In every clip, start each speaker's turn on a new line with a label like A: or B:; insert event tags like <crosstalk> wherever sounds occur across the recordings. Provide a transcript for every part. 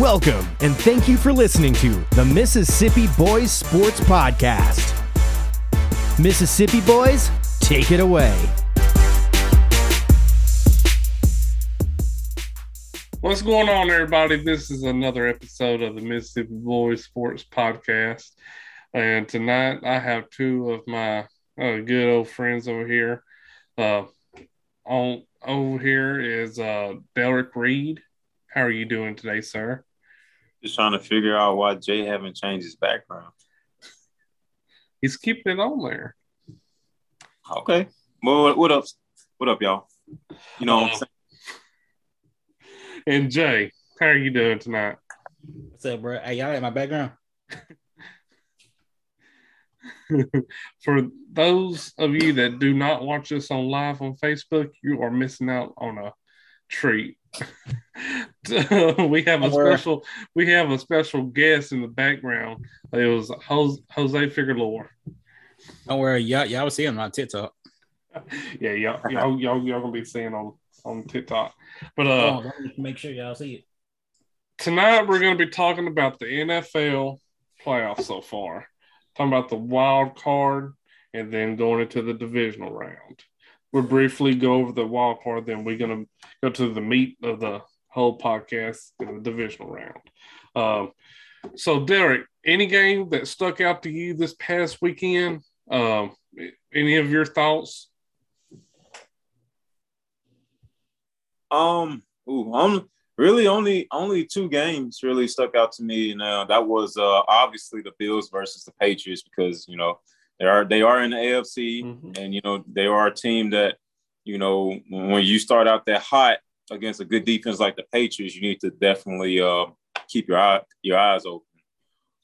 A: Welcome, and thank you for listening to the Mississippi Boys Sports Podcast. Mississippi Boys, take it away.
B: What's going on, everybody? This is another episode of the Mississippi Boys Sports Podcast. And tonight I have two of my uh, good old friends over here. Uh, on over here is uh, Derek Reed. How are you doing today, sir?
C: Just trying to figure out why Jay haven't changed his background.
B: He's keeping it on there.
C: Okay. Well, what up? What up, y'all? You know,
B: Uh, and Jay, how are you doing tonight?
D: What's up, bro? Hey, y'all in my background? <laughs>
B: For those of you that do not watch us on live on Facebook, you are missing out on a treat. <laughs> we have a special we have a special guest in the background. It was Jose, Jose Figueroa.
D: Don't worry, y'all y'all will see him on TikTok. <laughs>
B: Yeah, y'all, y'all, y'all, y'all gonna be seeing on on TikTok. But uh,
D: Oh, make sure y'all see it.
B: tonight we're going to be talking about the NFL playoffs so far, talking about the wild card, and then going into the divisional round. We'll briefly go over the wild card, then we're to go to the meat of the whole podcast in the divisional round. Um, so, Derek, any game that stuck out to you this past weekend? Um, any of your thoughts?
C: um, ooh, um, really only only two games really stuck out to me, uh, that was uh, obviously the Bills versus the Patriots because you know they are they are in the AFC,
B: Mhm.
C: and you know they are a team that you know when you start out that hot against a good defense like the Patriots, you need to definitely uh, keep your eye your eyes open.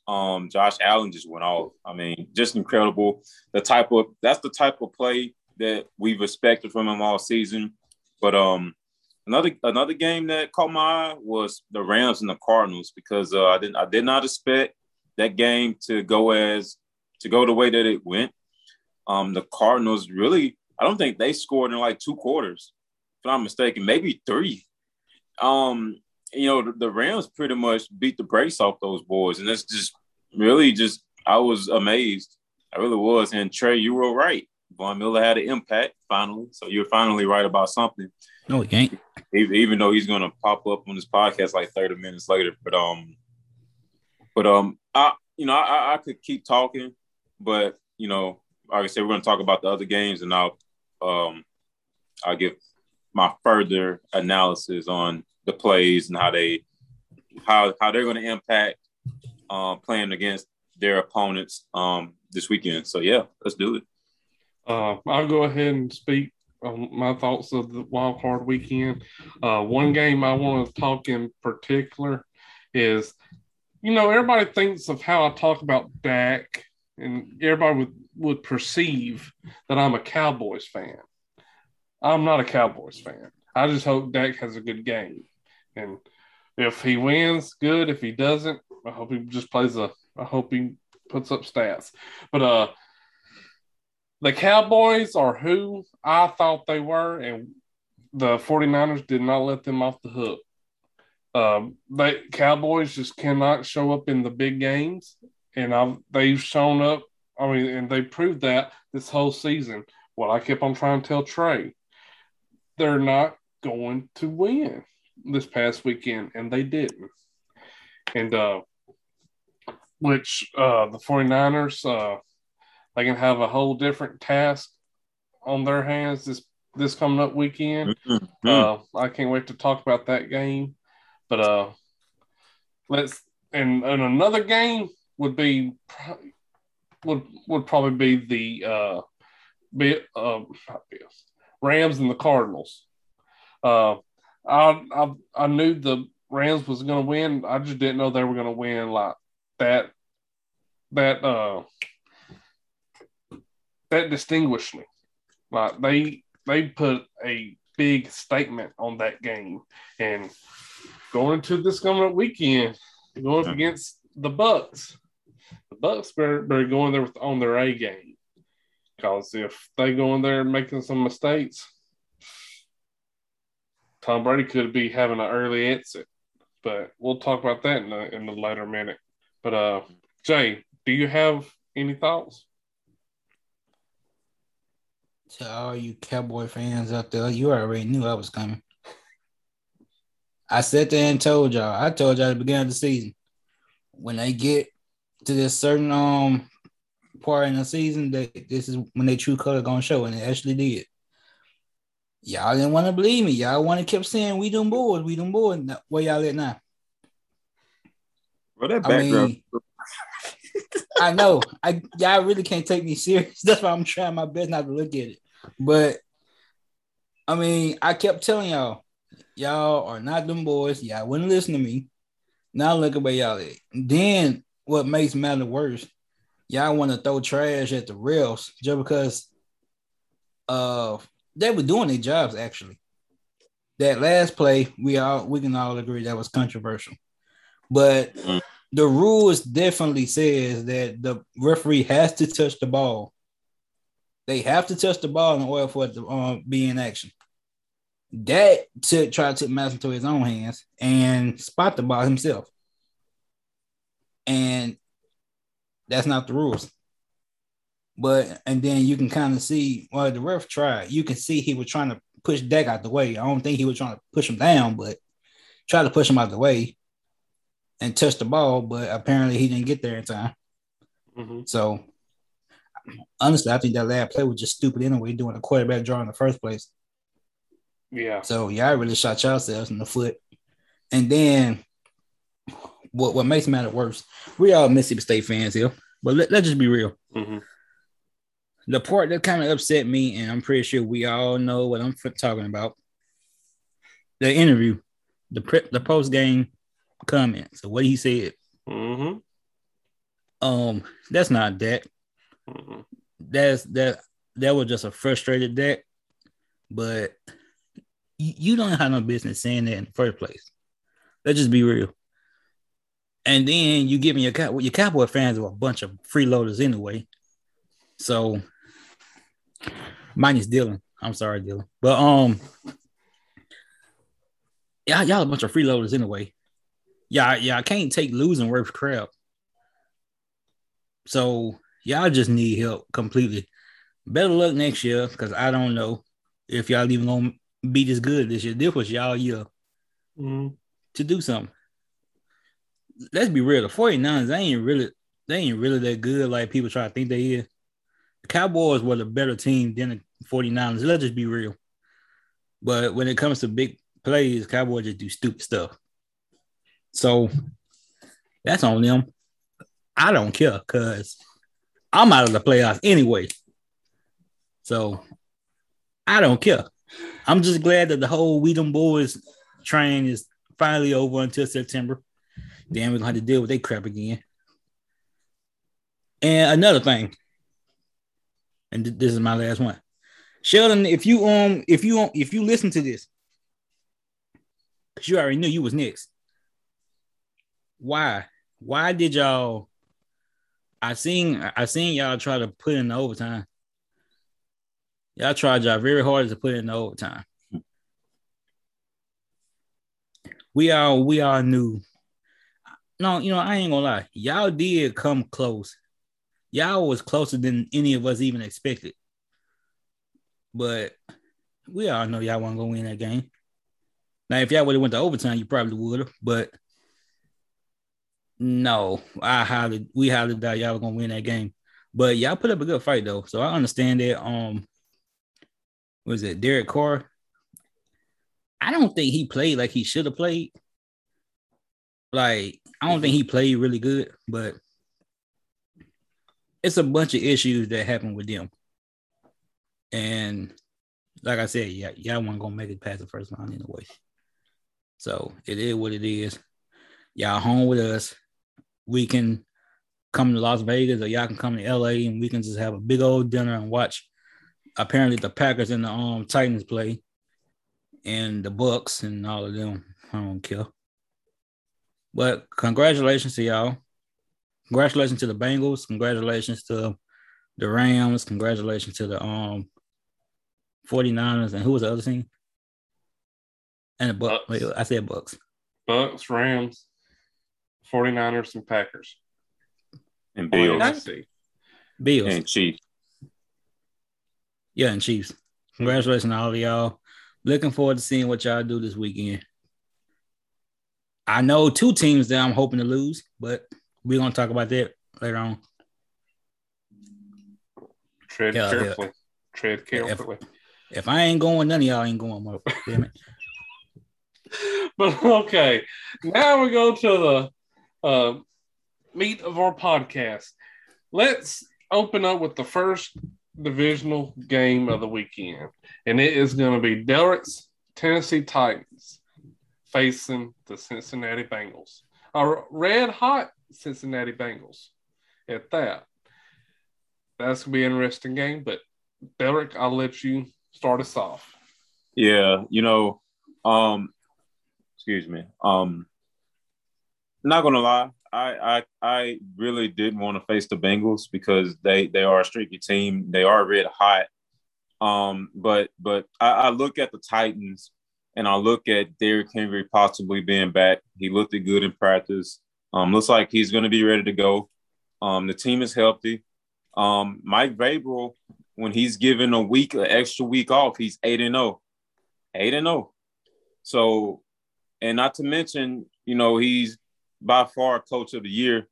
C: Um, Josh Allen just went off. I mean, just incredible. The type of that's the type of play that we've expected from him all season. But um, another another game that caught my eye was the Rams and the Cardinals because uh, I didn't I did not expect that game to go as to go the way that it went. Um, the Cardinals really I don't think they scored in like two quarters, if I'm not mistaken, maybe three. Um, you know, the, the Rams pretty much beat the brakes off those boys, and that's just really just I was amazed. I really was. And Trey, you were right. Von Miller had an impact finally, so you're finally right about something.
D: No, he ain't.
C: Even, though he's gonna pop up on this podcast like 30 minutes later, but um, but um, I you know I- I could keep talking, but you know, like I said, we're gonna talk about the other games, and I'll um, I'll give my further analysis on the plays and how they how how they're going to impact um, playing against their opponents um, this weekend. So yeah, let's do it.
B: Uh, I'll go ahead and speak on my thoughts of the wild card weekend. Uh, one game I want to talk in particular is, you know, everybody thinks of how I talk about Dak, and everybody would, would perceive that I'm a Cowboys fan. I'm not a Cowboys fan. I just hope Dak has a good game. And if he wins, good. If he doesn't, I hope he just plays a, I hope he puts up stats. But, uh, the Cowboys are who I thought they were, and the 49ers did not let them off the hook. Um, they Cowboys just cannot show up in the big games, and I've, they've shown up. I mean, and they proved that this whole season. What I kept on trying to tell Trey, they're not going to win this past weekend, and they didn't. And uh, which uh, the 49ers, uh, they can have a whole different task on their hands this this coming up weekend.
C: Mhm.
B: Uh, I can't wait to talk about that game. But uh, let's and, and another game would be would would probably be the uh, be uh, Rams and the Cardinals. Uh, I, I I knew the Rams was going to win. I just didn't know they were going to win like that. That uh, that distinguishedly, like they they put a big statement on that game, and going into this coming up weekend, going up against the Bucks, the Bucks better, better go in there with on their A game, because if they go in there making some mistakes, Tom Brady could be having an early exit. but we'll talk about that in the in the later minute. But uh, Jay, do you have any thoughts?
D: To all you Cowboy fans out there, you already knew I was coming. I sat there and told y'all. I told y'all at the beginning of the season. When they get to this certain um part in the season, that this is when their true color gonna show, and it actually did. Y'all didn't want to believe me. Y'all want to keep saying we them boys, we them boys. Now, Where y'all at now?
C: Well, that
D: I
C: background.
D: mean, I know. I y'all really can't take me serious. <laughs> That's why I'm trying my best not to look at it. But I mean, I kept telling y'all, y'all are not them boys. Y'all wouldn't listen to me. Now look at where y'all at. Then what makes matter worse, y'all want to throw trash at the refs just because uh they were doing their jobs actually. That last play, we all we can all agree that was controversial. But
C: Mm.
D: the rules definitely says that the referee has to touch the ball. They have to touch the ball in order for it to um, be in action. That took try to take matters into his own hands and spot the ball himself. And that's not the rules. But and then you can kind of see well the ref tried. You can see he was trying to push Dak out the way. I don't think he was trying to push him down, but try to push him out the way and touch the ball, but apparently he didn't get there in time.
B: hmm
D: So honestly, I think that last play was just stupid anyway, doing a quarterback draw in the first place.
B: Yeah.
D: So y'all really shot yourselves in the foot. And then what what makes matter worse, we all Mississippi State fans here, but let, let's just be real.
B: hmm
D: The part that kind of upset me, and I'm pretty sure we all know what I'm talking about. The interview, the pre- the post game comments, so what he said.
B: hmm
D: Um, that's not Dak.
B: hmm
D: That's that that was just a frustrated Dak, but you, you don't have no business saying that in the first place. Let's just be real. And then you give me your cow your cowboy fans are a bunch of freeloaders anyway. So mine is Dylan. I'm sorry, Dylan. But um y'all, y'all a bunch of freeloaders anyway. Y'all, y'all can't take losing worth crap. So y'all just need help completely. Better luck next year because I don't know if y'all even gonna be this good this year. This was y'all year
B: hmm
D: to do something. Let's be real. The 49ers, they ain't really they ain't really that good like people try to think they is. The Cowboys were the better team than the 49ers. Let's just be real. But when it comes to big plays, Cowboys just do stupid stuff. So that's on them. I don't care because I'm out of the playoffs anyway. So I don't care. I'm just glad that the whole We Boys train is finally over until September. Then we're gonna have to deal with that crap again. And another thing, and th- this is my last one. Sheldon, if you um if you um, if you listen to this, because you already knew you was next. Why? Why did y'all I seen I seen y'all try to put in the overtime. Y'all tried y'all very hard to put in the overtime. We all we all knew. No, you know, I ain't gonna lie. Y'all did come close. Y'all was closer than any of us even expected. But we all know y'all wasn't gonna win that game. Now, if y'all would have went to overtime, you probably would have, but no, I highly we highly doubt y'all were gonna win that game. But y'all put up a good fight though. So I understand that. Um was it Derek Carr? I don't think he played like he should have played. Like, I don't think he played really good, but it's a bunch of issues that happen with them. And like I said, yeah, y'all weren't gonna make it past the first round anyway. So it is what it is. Y'all home with us. We can come to Las Vegas or y'all can come to LA and we can just have a big old dinner and watch apparently the Packers and the um Titans play and the Bucks and all of them. I don't care. But congratulations to y'all. Congratulations to the Bengals. Congratulations to the Rams. Congratulations to the um 49ers. And who was the other team? And the Bucks.
B: Bucks.
D: Wait, I said Bucks.
B: Bucks, Rams, 49ers, and Packers.
C: And Bills
B: see.
D: Bills.
C: and Chiefs.
D: Yeah, and Chiefs. Congratulations to all of y'all. Looking forward to seeing what y'all do this weekend. I know two teams that I'm hoping to lose, but we're gonna talk about that later on.
B: Tread
D: Yeah, yeah.
B: carefully. Tread
D: If-
B: carefully.
D: If I ain't going, none of y'all ain't going. mother- <laughs> Damn it.
B: But okay, now we go to the uh, meat of our podcast. Let's open up with the first divisional game of the weekend, and it is going to be Derek's Tennessee Titans facing the Cincinnati Bengals. A red hot Cincinnati Bengals at that. That's going to be an interesting game, but Derek, I'll let you start us off.
C: Yeah, you know, um, excuse me. Um, not gonna lie, I I I really didn't want to face the Bengals because they they are a streaky team. They are red hot. Um, but but I, I look at the Titans and I look at Derrick Henry possibly being back. He looked good in practice. Um, looks like he's going to be ready to go. Um, the team is healthy. Um, Mike Vrabel, when he's given a week, an extra week off, he's eight and zero, eight and zero. So, and not to mention, you know, he's by far coach of the year.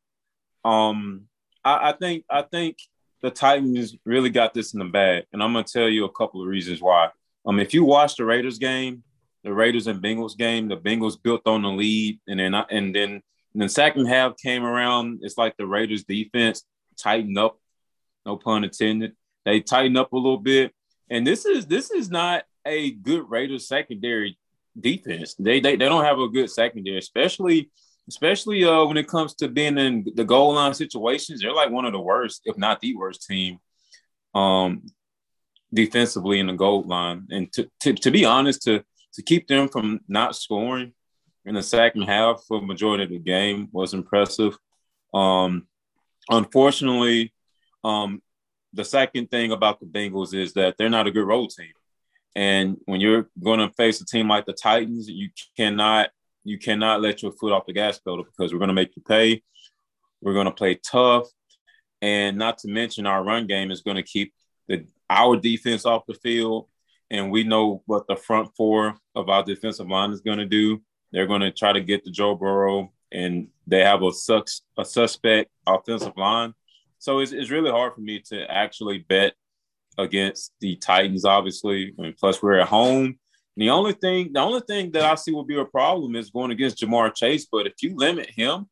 C: Um, I, I think I think the Titans really got this in the bag, and I'm gonna tell you a couple of reasons why. Um, if you watch the Raiders game, the Raiders and Bengals game, the Bengals built on the lead, and then and then and the second half came around. It's like the Raiders defense tightened up, no pun intended. They tightened up a little bit, and this is this is not a good Raiders secondary defense. They they, they don't have a good secondary, especially especially uh, when it comes to being in the goal line situations. They're like one of the worst, if not the worst team, um, defensively in the goal line. And to, to to be honest, to to keep them from not scoring in the second half for the majority of the game was impressive. Um, unfortunately, um, the second thing about the Bengals is that they're not a good road team. And when you're going to face a team like the Titans, you cannot you cannot let your foot off the gas pedal because we're going to make you pay. We're going to play tough, and not to mention our run game is going to keep the our defense off the field. And we know what the front four of our defensive line is going to do. They're going to try to get to Joe Burrow, and they have a sucks a suspect offensive line. So it's, it's really hard for me to actually bet against the Titans, obviously. And plus, we're at home. The only thing, the only thing that I see will be a problem is going against Ja'Marr Chase. But if you limit him,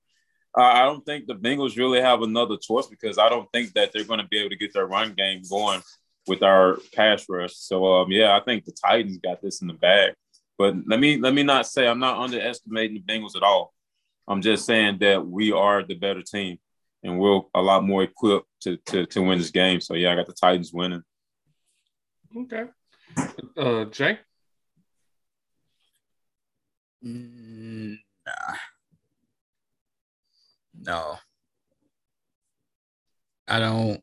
C: I don't think the Bengals really have another choice because I don't think that they're going to be able to get their run game going with our pass rush. So um, yeah, I think the Titans got this in the bag. But let me let me not say I'm not underestimating the Bengals at all. I'm just saying that we are the better team and we're a lot more equipped to to, to win this game. So yeah, I got the Titans winning.
B: Okay. Uh, Jay?
D: Mm, nah. No. I don't.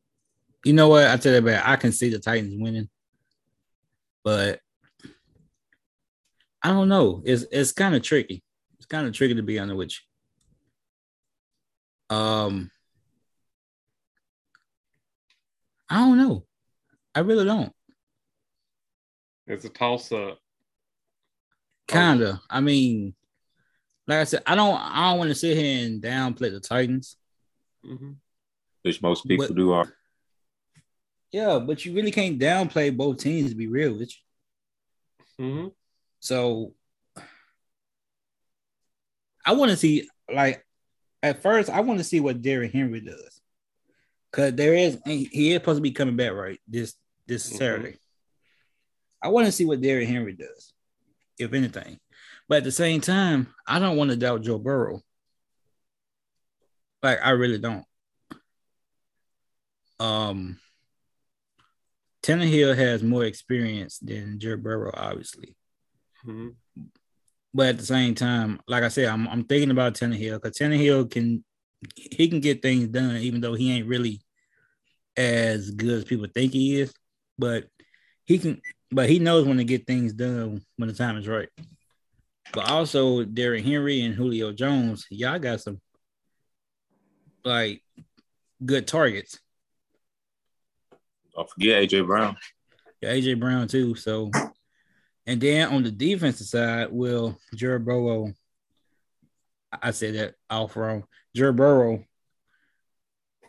D: You know what? I tell you about. I can see the Titans winning, but I don't know. It's it's kind of tricky. It's kind of tricky to be honest with you. Um, I don't know. I really don't.
B: It's a toss up.
D: Kinda. I mean, like I said, I don't. I don't want to sit here and downplay the Titans.
B: Mm-hmm.
C: Which most people
D: But-
C: do are.
D: Yeah, but you really can't downplay both teams to be real with you.
B: Mm-hmm.
D: So I want to see, like, at first, I want to see what Derrick Henry does, because there is he is supposed to be coming back right this this
B: Mhm.
D: Saturday. I want to see what Derrick Henry does, if anything. But at the same time, I don't want to doubt Joe Burrow. Like, I really don't. Um, Tannehill has more experience than Joe Burrow, obviously.
B: Mm-hmm.
D: But at the same time, like I said, I'm I'm thinking about Tannehill because Tannehill can he can get things done, even though he ain't really as good as people think he is. But he can, but he knows when to get things done when the time is right. But also Derrick Henry and Julio Jones, y'all got some like good targets.
C: Don't forget AJ Brown.
D: Yeah, AJ Brown too. So, and then on the defensive side, will Jared Burrow? I said that off wrong. Jared Burrow.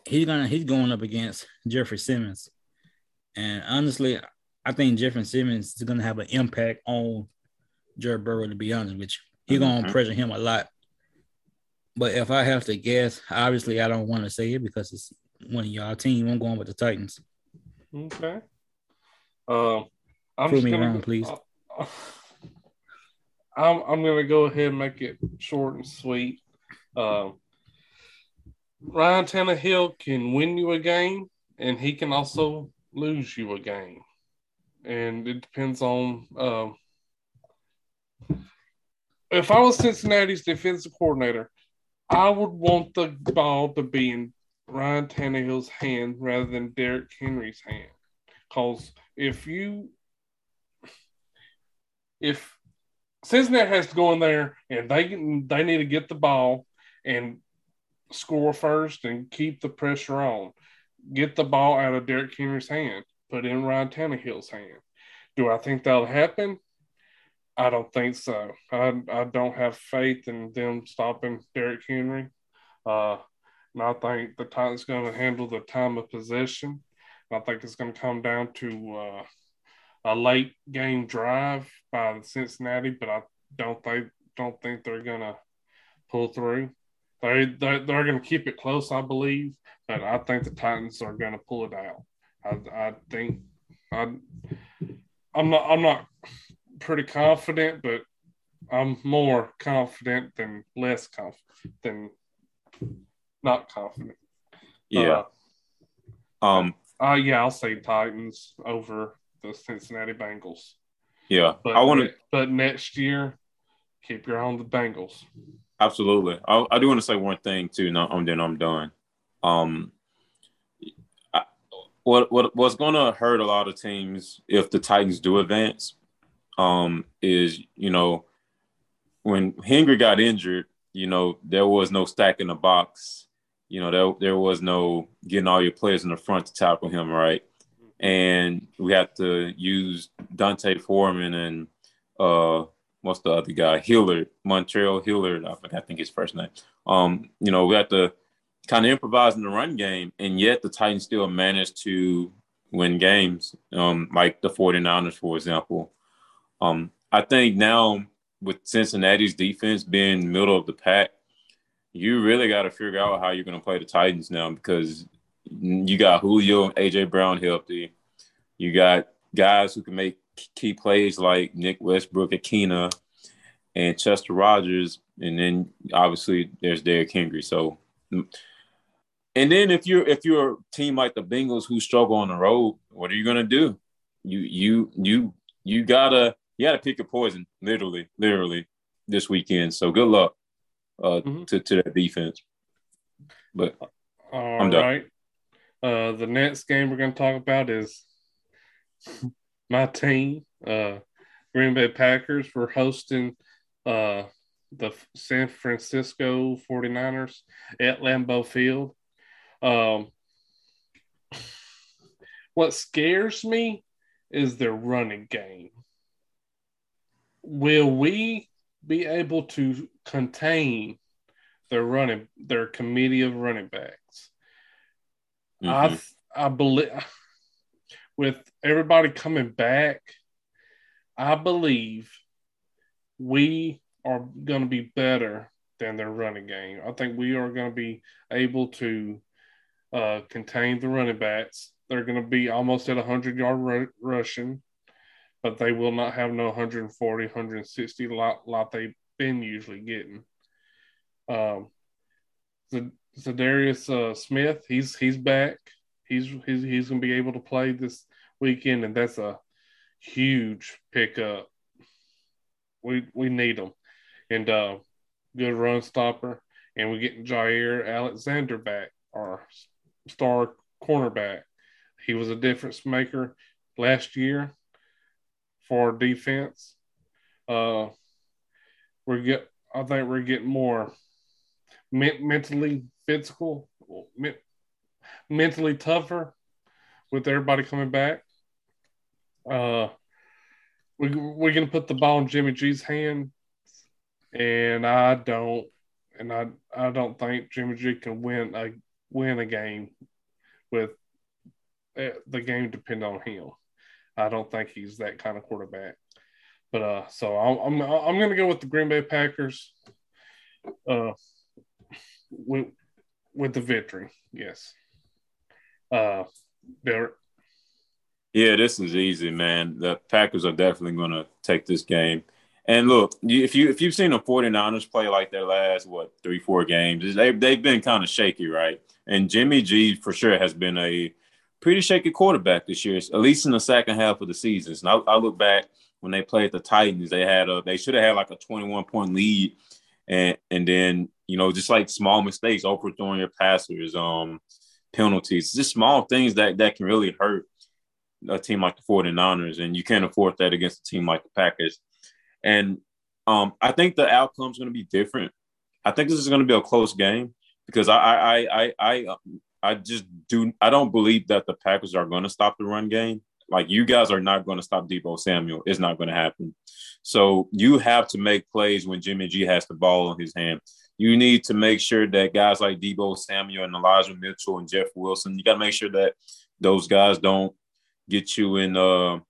D: He's gonna he's going up against Jeffrey Simmons, and honestly, I think Jeffrey Simmons is gonna have an impact on Jared Burrow. To be honest with you, he's gonna
C: Mhm.
D: pressure him a lot. But if I have to guess, obviously I don't want to say it because it's one of y'all team. I'm going with the Titans.
B: Okay. Um, I'm
D: Prove me
B: gonna
D: wrong,
B: go-
D: please.
B: uh, <laughs> I'm I'm gonna go ahead and make it short and sweet. Um, Ryan Tannehill can win you a game, and he can also lose you a game, and it depends on. Um, if I was Cincinnati's defensive coordinator, I would want the ball to be in Ryan Tannehill's hand rather than Derrick Henry's hand. Because if you, if Cincinnati has to go in there and they they need to get the ball and score first and keep the pressure on, get the ball out of Derrick Henry's hand, put in Ryan Tannehill's hand. Do I think that'll happen? I don't think so. I, I don't have faith in them stopping Derrick Henry. Uh, and I think the Titans going to handle the time of possession. I think it's going to come down to uh, a late game drive by the Cincinnati, but I don't think don't think they're going to pull through. They they're, they're going to keep it close, I believe, but I think the Titans are going to pull it out. I, I think I I'm not I'm not pretty confident, but I'm more confident than less confident than not confident.
C: Yeah. um.
B: Uh, uh, yeah, I'll say Titans over the Cincinnati Bengals.
C: Yeah.
B: But
C: I want to
B: but next year, keep your eye on the Bengals.
C: absolutely. I, I do want to say one thing too. No, um, then I'm done. Um. I, what what what's going to hurt a lot of teams if the Titans do advance, um, is you know when Henry got injured, you know there was no stack in the box. You know there there was no getting all your players in the front to tackle him, right? And we had to use D'Onta Foreman and uh what's the other guy? Hilliard, Montreal Hilliard. I forgot, I think his first name. Um, you know, we had to kind of improvise in the run game, and yet the Titans still managed to win games. Um, like the 49ers, for example. Um, I think now with Cincinnati's defense being middle of the pack, you really got to figure out how you're going to play the Titans now because you got Julio and AJ Brown healthy. You got guys who can make key plays like Nick Westbrook-Ikhine, and Chester Rogers, and then obviously there's Derrick Henry. So, and then if you're if you're a team like the Bengals who struggle on the road, what are you gonna do? You you you you gotta you gotta pick your poison, literally, literally, this weekend. So good luck uh,
B: Mhm.
C: to to that defense. But
B: All
C: I'm done.
B: right. Uh, the next game we're going to talk about is my team, uh, Green Bay Packers. We're hosting uh, the San Francisco 49ers at Lambeau Field. Um, what scares me is their running game. Will we be able to contain their running their committee of running backs? I
C: mhm.
B: th- I believe with everybody coming back, I believe we are going to be better than their running game. I think we are going to be able to uh, contain the running backs. They're going to be almost at 100 yard ru- rushing, but they will not have no 140, 160 like, like they've been usually getting. Um, the Za'Darius uh, Smith, he's he's back. He's he's he's gonna be able to play this weekend, and that's a huge pickup. We we need him, and uh, good run stopper, and we're getting Jaire Alexander back, our star cornerback. He was a difference maker last year for defense. Uh, we're get. I think we're getting more men- mentally physical, men- mentally tougher with everybody coming back. Uh, we we're gonna put the ball in Jimmy G's hand, and I don't, and I I don't think Jimmy G can win a win a game with uh, the game depend on him. I don't think he's that kind of quarterback. But uh, so I'm I'm, I'm going to go with the Green Bay Packers. Uh, with with the victory, yes. Uh, Derek.
C: Yeah, this is easy, man. The Packers are definitely going to take this game. And look, if you if you've seen the 49ers play like their last what three four games, they they've been kind of shaky, right? And Jimmy G for sure has been a pretty shaky quarterback this year, at least in the second half of the season. And I, I look back when they played the Titans, they had a they should have had like a 21 point lead, and and then you know just like small mistakes, overthrowing your passers, um, penalties, just small things that that can really hurt a team like the 49ers, and you can't afford that against a team like the Packers. And um, I think the outcome is going to be different. I think this is going to be a close game because I I I I I just do I don't believe that the Packers are going to stop the run game. Like you guys are not going to stop Deebo Samuel. It's not going to happen. So you have to make plays when Jimmy G has the ball in his hand. You need to make sure that guys like Deebo Samuel and Elijah Mitchell and Jeff Wilson, you got to make sure that those guys don't get you in uh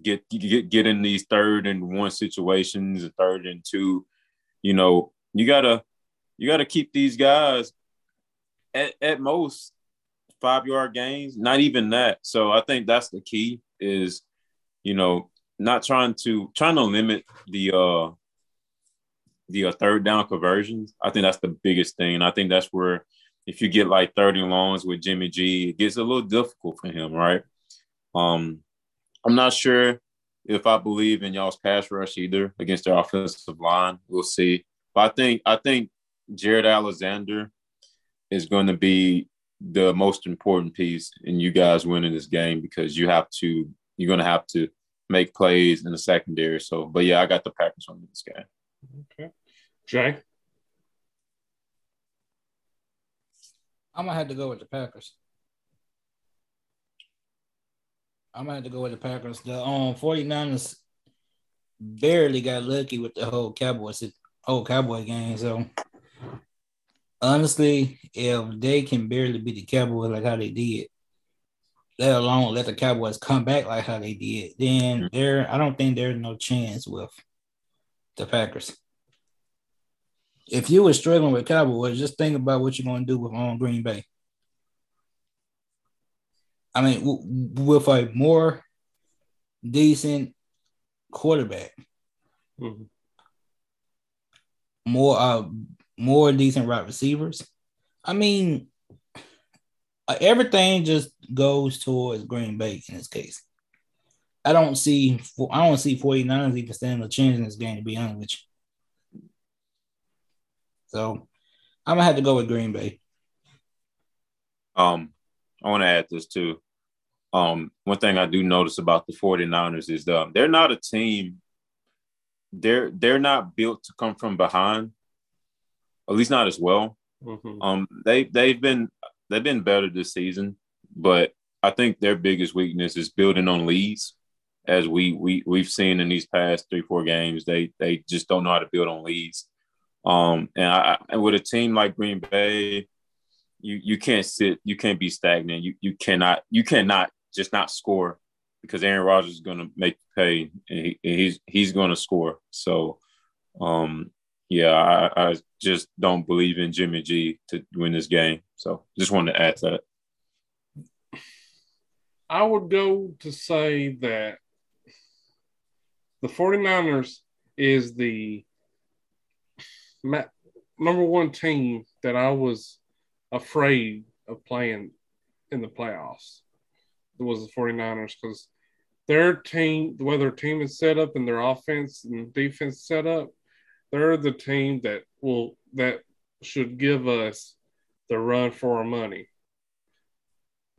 C: get get get in these third and one situations, third and two. You know, you gotta you gotta keep these guys at, at most five yard gains, not even that. So I think that's the key is, you know, not trying to trying to limit the uh the uh, third down conversions. I think that's the biggest thing. And I think that's where if you get like 30 longs with Jimmy G, it gets a little difficult for him, right? Um, I'm not sure if I believe in y'all's pass rush either against their offensive line. We'll see. But I think I think Jared Alexander is going to be the most important piece in you guys winning this game because you have to you're going to have to make plays in the secondary. So, but yeah, I got the Packers on this game.
B: Okay, Jay.
D: I'm gonna have to go with the Packers. I'm gonna have to go with the Packers. The um 49ers barely got lucky with the whole Cowboys whole Cowboy game. So honestly, if they can barely beat the Cowboys like how they did, let alone let the Cowboys come back like how they did, then mm-hmm. there I don't think there's no chance with the Packers. If you were struggling with Cowboys, just think about what you're going to do with on um, Green Bay. I mean, w- with a more decent quarterback, mm-hmm. more uh, more decent wide receivers. I mean, uh, everything just goes towards Green Bay in this case. I don't see I don't see 49ers even standing a chance in this game, to be honest with you. So I'm gonna have to go with Green Bay.
C: Um, I want to add this too. Um, one thing I do notice about the 49ers is um, they're not a team. They're they're not built to come from behind at least not as well. Mm-hmm. Um, they they've been they've been better this season, but I think their biggest weakness is building on leads. As we we we've seen in these past three four games, they they just don't know how to build on leads. Um, and I and with a team like Green Bay, you you can't sit, you can't be stagnant. You you cannot you cannot just not score because Aaron Rodgers is going to make pay and he, he's he's going to score. So um, yeah, I, I, just don't believe in Jimmy G to win this game. So just wanted to add to that.
B: I would go to say that the 49ers is the number one team that I was afraid of playing in the playoffs. It was the 49ers because their team, the way their team is set up and their offense and defense set up, they're the team that will that should give us the run for our money.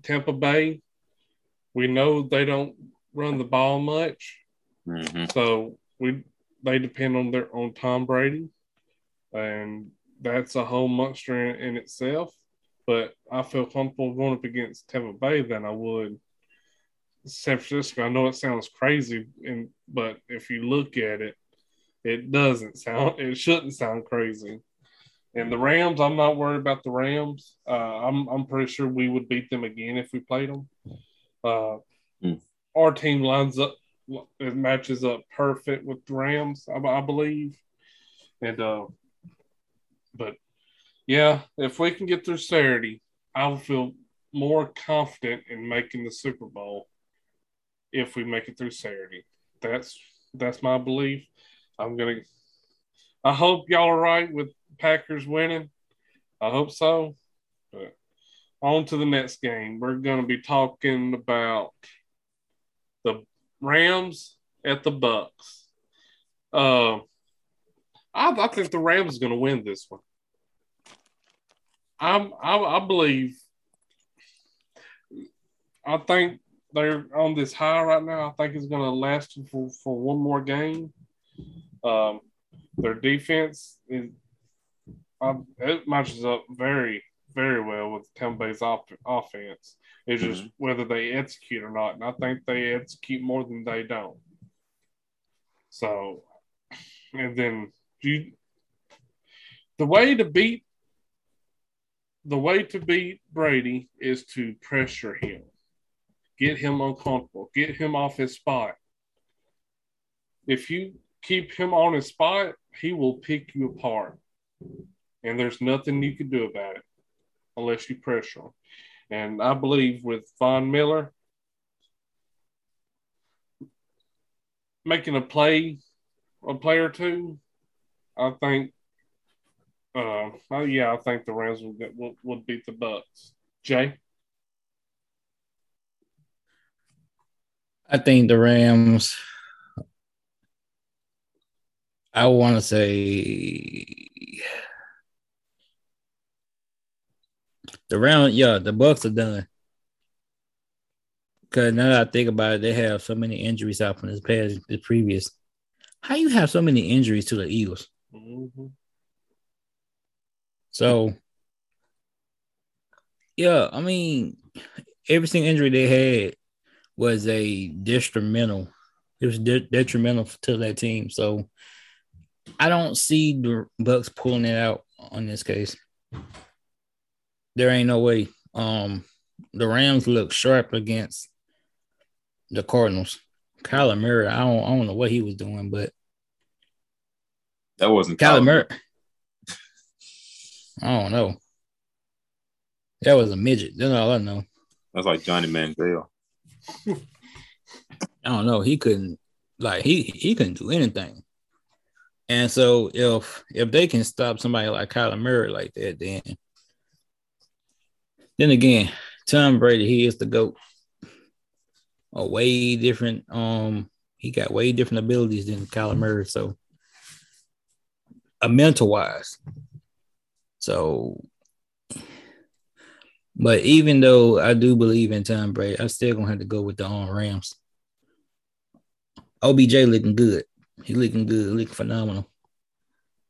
B: Tampa Bay, we know they don't run the ball much, mm-hmm. so we they depend on their on Tom Brady, and that's a whole monster in, in itself. But I feel comfortable going up against Tampa Bay than I would San Francisco. I know it sounds crazy, and but if you look at it, it doesn't sound. It shouldn't sound crazy. And the Rams, I'm not worried about the Rams. Uh, I'm I'm pretty sure we would beat them again if we played them. Uh, mm. Our team lines up, it matches up perfect with the Rams, I, I believe. And uh, but yeah, if we can get through Saturday, I will feel more confident in making the Super Bowl if we make it through Saturday. That's that's my belief. I'm gonna. I hope y'all are right with Packers winning. I hope so. But on to the next game. We're to be talking about the Rams at the Bucks. Uh, I, I think the Rams is to win this one. I'm, I, I believe. I think they're on this high right now. I think it's going to last for, for one more game. Um, their defense is um, it matches up very, very well with Tampa Bay's off- offense. It's mm-hmm. just whether they execute or not. And I think they execute more than they don't. So, and then you, the way to beat the way to beat Brady is to pressure him, get him uncomfortable, get him off his spot. If you keep him on his spot, he will pick you apart and there's nothing you can do about it unless you pressure him. And I believe with Von Miller making a play, a play or two, I think, uh, oh yeah, I think the Rams will, get, will, beat the Bucks. Jay.
D: I think the Rams. I want to say The round, yeah, the Bucks are done. Cause now that I think about it, they have so many injuries out from this past, the previous. How you have so many injuries to the Eagles? Mm-hmm. So, yeah, I mean, every single injury they had was a detrimental. It was de- detrimental to that team. So, I don't see the Bucks pulling it out on this case there ain't no way. Um, the Rams look sharp against the Cardinals. Kyler Murray, I don't, I don't know what he was doing, but
C: that wasn't
D: Kyler, Kyler Murray. I don't know. That was a midget. That's all I know.
C: That's like Johnny Manziel. <laughs>
D: I don't know. He couldn't like he he couldn't do anything. And so if if they can stop somebody like Kyler Murray like that, then then again, Tom Brady, he is the GOAT. A way different, um, he got way different abilities than Kyler Murray. So a mental wise. So but even though I do believe in Tom Brady, I'm still gonna have to go with the on Rams. OBJ looking good. He looking good, looking phenomenal.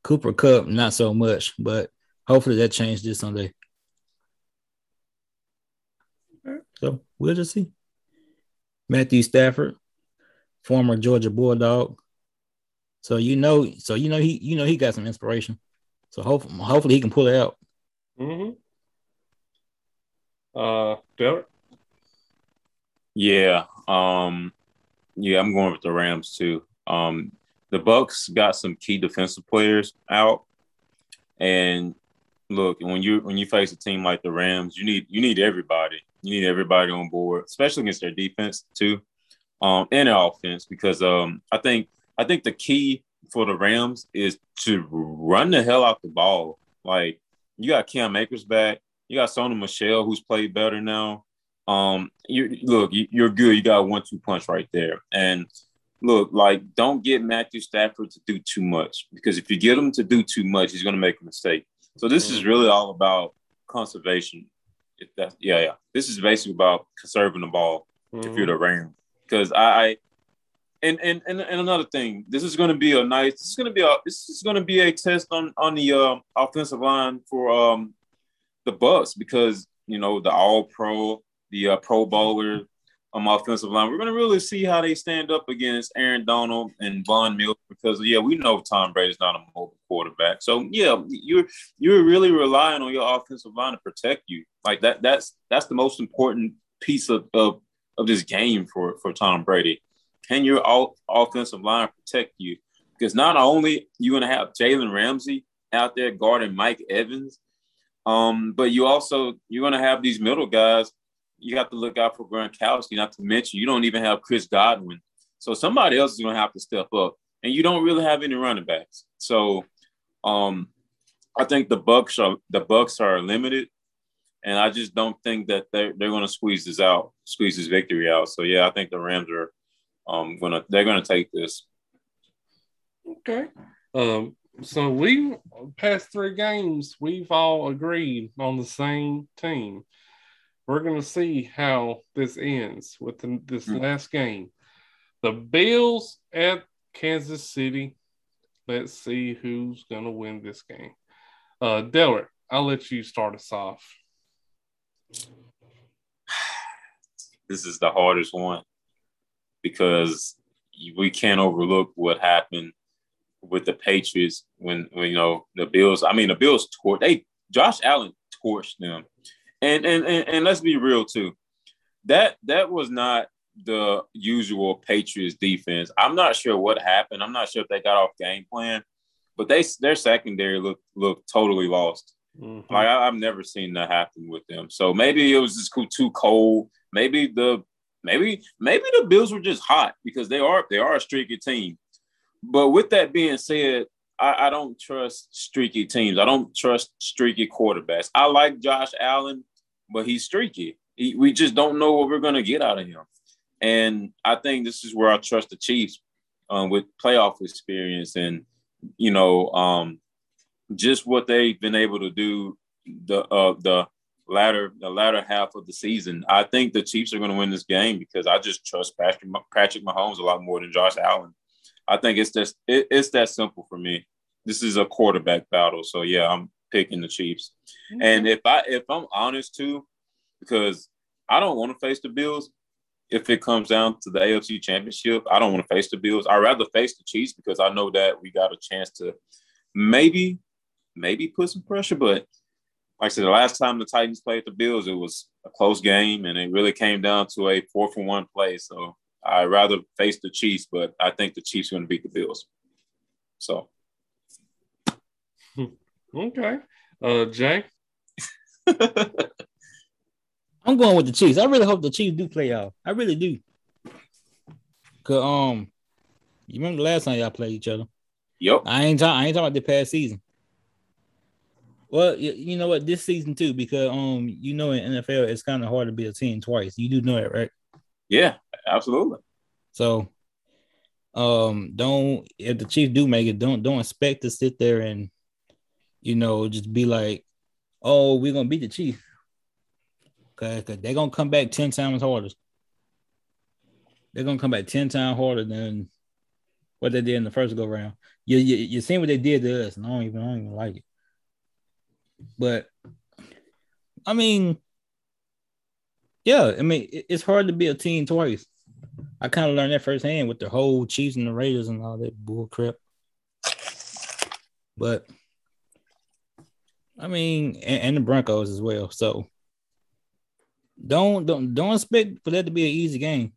D: Cooper Kupp, not so much, but hopefully that changed this Sunday. So we'll just see. Matthew Stafford, former Georgia Bulldog. So you know, so you know he you know he got some inspiration. So hopefully hopefully he can pull it out.
B: Mm-hmm. Uh Derek?
C: Yeah. Um yeah, I'm going with the Rams too. Um the Bucks got some key defensive players out. And look, when you when you face a team like the Rams, you need you need everybody. You need everybody on board, especially against their defense too, um, and their offense. Because um, I think I think the key for the Rams is to run the hell out the ball. Like you got Cam Akers back, you got Sony Michel who's played better now. Um, you look, you, are good. You got one two punch right there, and look, like don't get Matthew Stafford to do too much because if you get him to do too much, he's going to make a mistake. So this is mm. really all about conservation. If that's yeah, yeah. This is basically about conserving the ball mm-hmm. if you're the Rams. Because I, and and and, and another thing, this is going to be a nice. This is going to be a. This is going to be a test on on the uh, offensive line for um the Bucks because you know the All Pro, the uh, Pro Bowler on offensive line. We're going to really see how they stand up against Aaron Donald and Von Miller because yeah, we know Tom Brady's not a mobile quarterback. So yeah, you're you're really relying on your offensive line to protect you. Like that. That's that's the most important piece of of, of this game for for Tom Brady. Can your all, offensive line protect you? Because not only you're going to have Jalen Ramsey out there guarding Mike Evans, um, but you also you're going to have these middle guys you have to look out for Gronkowski. Not to mention, you don't even have Chris Godwin, so somebody else is going to have to step up, and you don't really have any running backs. So, um, I think the Bucs are the Bucs are limited, and I just don't think that they're they're going to squeeze this out, squeeze this victory out. So yeah, I think the Rams are um gonna they're gonna take this.
B: Okay. Um. So we past three games, we've all agreed on the same team we're going to see how this ends with the, this mm-hmm. last game. The Bills at Kansas City. Let's see who's going to win this game. Uh, Dellert, I'll let you start us off. <sighs>
C: This is the hardest one because we can't overlook what happened with the Patriots when, when you know the Bills. I mean, the Bills tore they Josh Allen torched them and, and and and let's be real too. That that was not the usual Patriots defense. I'm not sure what happened. I'm not sure if they got off game plan, but they their secondary look look totally lost. Mm-hmm. Like I, have never seen that happen with them. So maybe it was just too cold. Maybe the maybe maybe the Bills were just hot because they are they are a streaky team. But with that being said, I, I don't trust streaky teams. I don't trust streaky quarterbacks. I like Josh Allen but he's streaky. He, we just don't know what we're going to get out of him. And I think this is where I trust the Chiefs um, with playoff experience and, you know, um, just what they've been able to do the uh, the latter the latter half of the season. I think the Chiefs are going to win this game because I just trust Patrick Patrick Mahomes a lot more than Josh Allen. I think it's just it, it's that simple for me. This is a quarterback battle, so yeah, I'm picking the Chiefs. Mm-hmm. And if I if I'm honest too, because I don't want to face the Bills. If it comes down to the AFC Championship, I don't want to face the Bills. I'd rather face the Chiefs because I know that we got a chance to maybe, maybe put some pressure. But like I said, the last time the Titans played the Bills, it was a close game, and it really came down to a four for one play. So I'd rather face the Chiefs, but I think the Chiefs are going to beat the Bills. So
B: Okay. Uh, Jay? <laughs>
D: I'm going with the Chiefs. I really hope the Chiefs do play out. I really do. Cause um, you remember the last time y'all played each other?
C: Yep.
D: I ain't talking. I ain't talking about the past season. Well, you, you know what? This season too, because um, you know, in NFL, it's kind of hard to be a team twice. You do know that, right?
C: Yeah, absolutely.
D: So, um, don't if the Chiefs do make it, don't don't expect to sit there and you know, just be like, oh, we're gonna beat the Chiefs. Okay, because they're gonna come back 10 times harder. They're gonna come back 10 times harder than what they did in the first go round. You you you seen what they did to us, and I don't even I don't even like it. But I mean, yeah, I mean it's hard to be a team twice. I kind of learned that firsthand with the whole Chiefs and the Raiders and all that bull crap. But I mean, and, and, the Broncos as well. So don't don't don't expect for that to be an easy game.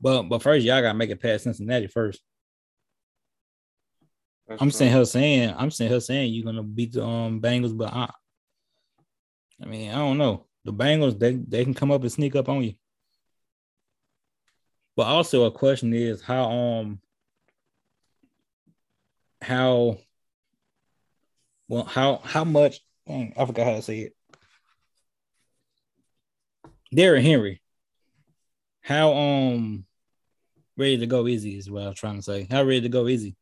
D: But but first, y'all gotta make it past Cincinnati first. That's I'm saying her saying I'm saying her saying you're gonna beat the um Bengals, but I, I mean I don't know. The Bengals they they can come up and sneak up on you. But also a question is how um how well, how how much? I forgot how to say it. Derrick Henry. How um ready to go easy is what I was trying to say. How ready to go is he?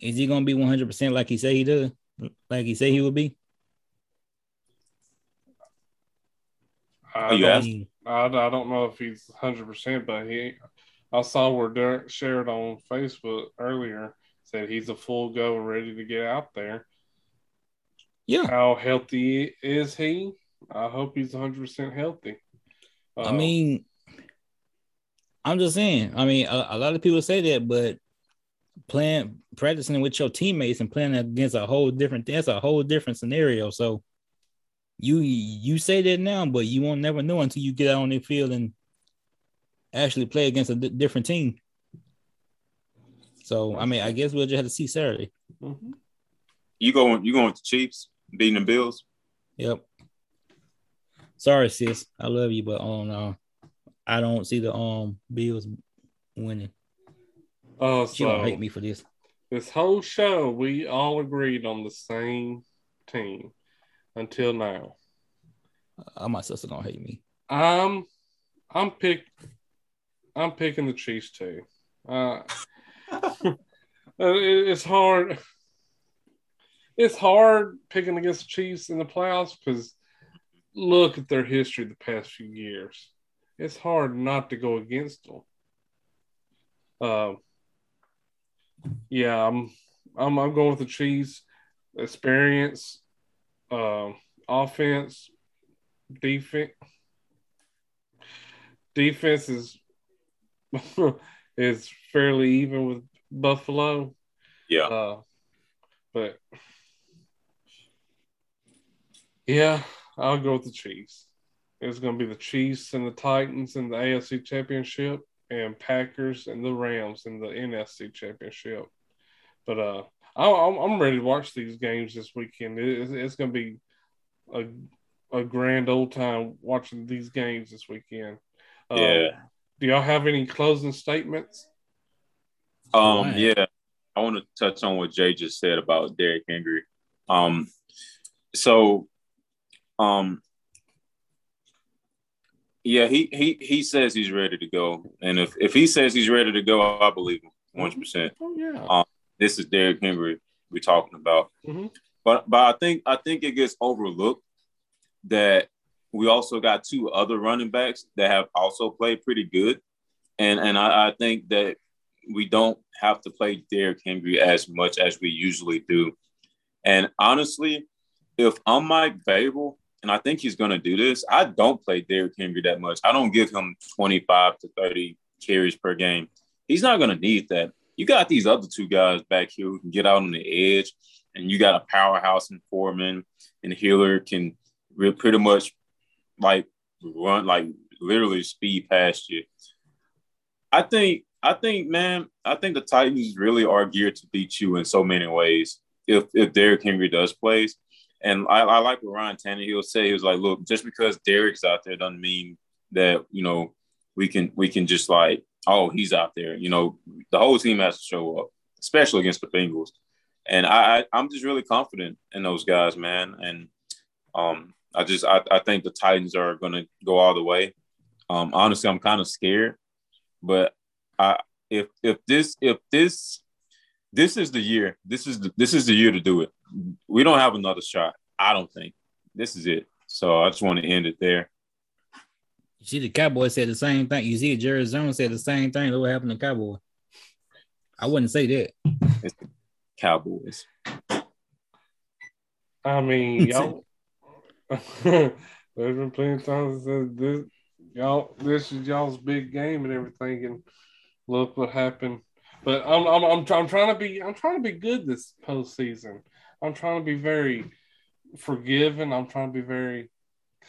D: Is he gonna be 100 percent like he said he does? Like he said he would be?
B: I don't, I, I don't know if he's 100%, but he, I saw where Derek shared on Facebook earlier said he's a full go ready to get out there.
D: Yeah.
B: How healthy is he? I hope he's 100% healthy.
D: I
B: Uh,
D: mean, I'm just saying. I mean, a, a lot of people say that, but playing, practicing with your teammates and playing against a whole different, that's a whole different scenario. So you you say that now, but you won't never know until you get out on the field and actually play against a different team. So I mean, I guess we'll just have to see Saturday.
B: mhm.
C: You going you going with the Chiefs beating the Bills?
D: Yep. Sorry, sis. I love you, but um, uh, I don't see the um Bills winning.
B: Uh,
D: She gonna
B: so
D: hate me for this.
B: this whole show, we all agreed on the same team until now.
D: Uh, my sister gonna hate me.
B: I'm I'm pick I'm picking the Chiefs too. Uh, it- <laughs> it's hard. It's hard picking against the Chiefs in the playoffs because look at their history the past few years. It's hard not to go against them. Um, yeah, I'm I'm I'm going with the Chiefs. Experience, um, offense, defense defense is <laughs> is fairly even with Buffalo.
C: Yeah.
B: Uh, but yeah, I'll go with the Chiefs. It's going to be the Chiefs and the Titans in the AFC Championship, and Packers and the Rams in the NFC Championship. But uh, I, I'm I'm ready to watch these games this weekend. It's, it's going to be a a grand old time watching these games this weekend. Uh,
C: Yeah.
B: Do y'all have any closing statements?
C: Um,
D: Right.
C: yeah, I want to touch on what Jay just said about Derrick Henry. Um, so, um, yeah, he he he says he's ready to go, and if if he says he's ready to go, I believe him one hundred percent.
B: Oh yeah.
C: Um, This is Derrick Henry we're talking about,
B: Mhm.
C: but but I think I think it gets overlooked that we also got two other running backs that have also played pretty good, and and I, I think that we don't have to play Derrick Henry as much as we usually do. And honestly, if I'm Mike Vrabel, and I think he's going to do this, I don't play Derrick Henry that much. I don't give him 25 to 30 carries per game. He's not going to need that. You got these other two guys back here who can get out on the edge, and you got a powerhouse in Foreman, and Hilliard can pretty much like run, like literally speed past you. I think I think, man, I think the Titans really are geared to beat you in so many ways. If if Derrick Henry does plays, and I, I like what Ryan Tannehill say. He was like, look, just because Derrick's out there doesn't mean that you know we can we can just like, oh, he's out there. You know, the whole team has to show up, especially against the Bengals. And I, I I'm just really confident in those guys, man. And um, I just I, I think the Titans are going to go all the way. Um, honestly, I'm kind of scared, but I if if this if this this is the year this is the, this is the year to do it. We don't have another shot. I don't think this is it. So I just want to end it there.
D: You see, the Cowboys said the same thing. You see, Jerry Jones said the same thing. Look what happened to Cowboy. I wouldn't say that.
C: it's Cowboys.
B: I mean, y'all. <laughs> There's been plenty of times that this, y'all, this is y'all's big game and everything, and look what happened. But I'm, I'm, I'm, I'm trying to be, I'm trying to be good this postseason. I'm trying to be very forgiving. I'm trying to be very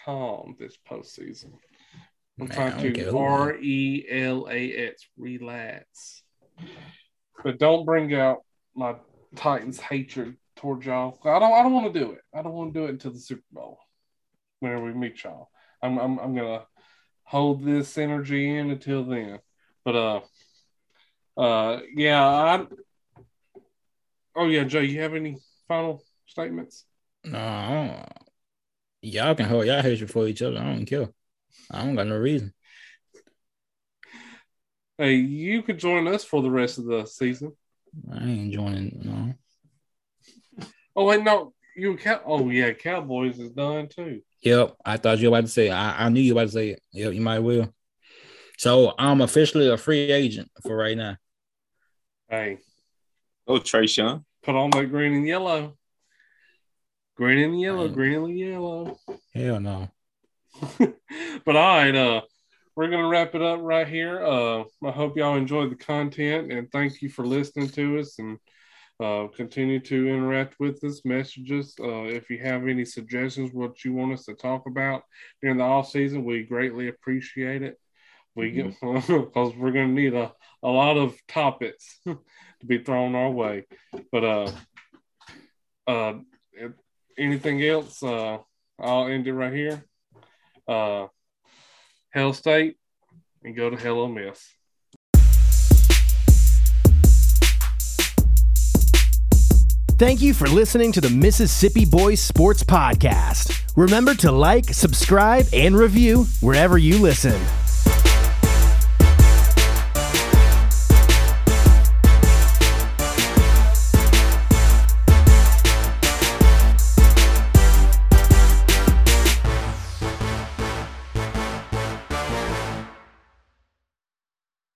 B: calm this postseason. I'm
D: Man,
B: trying to. R E L A S, relax. But don't bring out my Titans hatred towards y'all. I don't I don't want to do it. I don't want to do it until the Super Bowl. Whenever we meet y'all. I'm I'm I'm gonna hold this energy in until then. But uh uh yeah, I Oh yeah, Joe, you have any final statements?
D: No, I don't- y'all can hold y'all hatred for each other. I don't care. I don't got no reason.
B: Hey, you could join us for the rest of the season.
D: I ain't joining. No,
B: Oh wait, no, you cow. Oh yeah, Cowboys is done too.
D: Yep, I thought you were about to say. It. I, I knew you were about to say it. Yep, you might will. So I'm officially a free agent for right now.
B: Hey,
C: Oh, Trayshawn.
B: put on that green and yellow. Green and yellow,
D: Right.
B: green and yellow.
D: Hell no. <laughs>
B: but all right, uh, we're gonna wrap it up right here. Uh, I hope y'all enjoyed the content and thank you for listening to us and uh, continue to interact with us. Messages. Uh, if you have any suggestions, what you want us to talk about during the off season, we greatly appreciate it. We get <laughs> because we're gonna need a, a lot of topics <laughs> to be thrown our way. But uh, uh, anything else, uh, I'll end it right here uh, Hail State and go to Hell Ole Miss.
A: Thank you for listening to the Mississippi Boys Sports Podcast. Remember to like, subscribe, and review wherever you listen.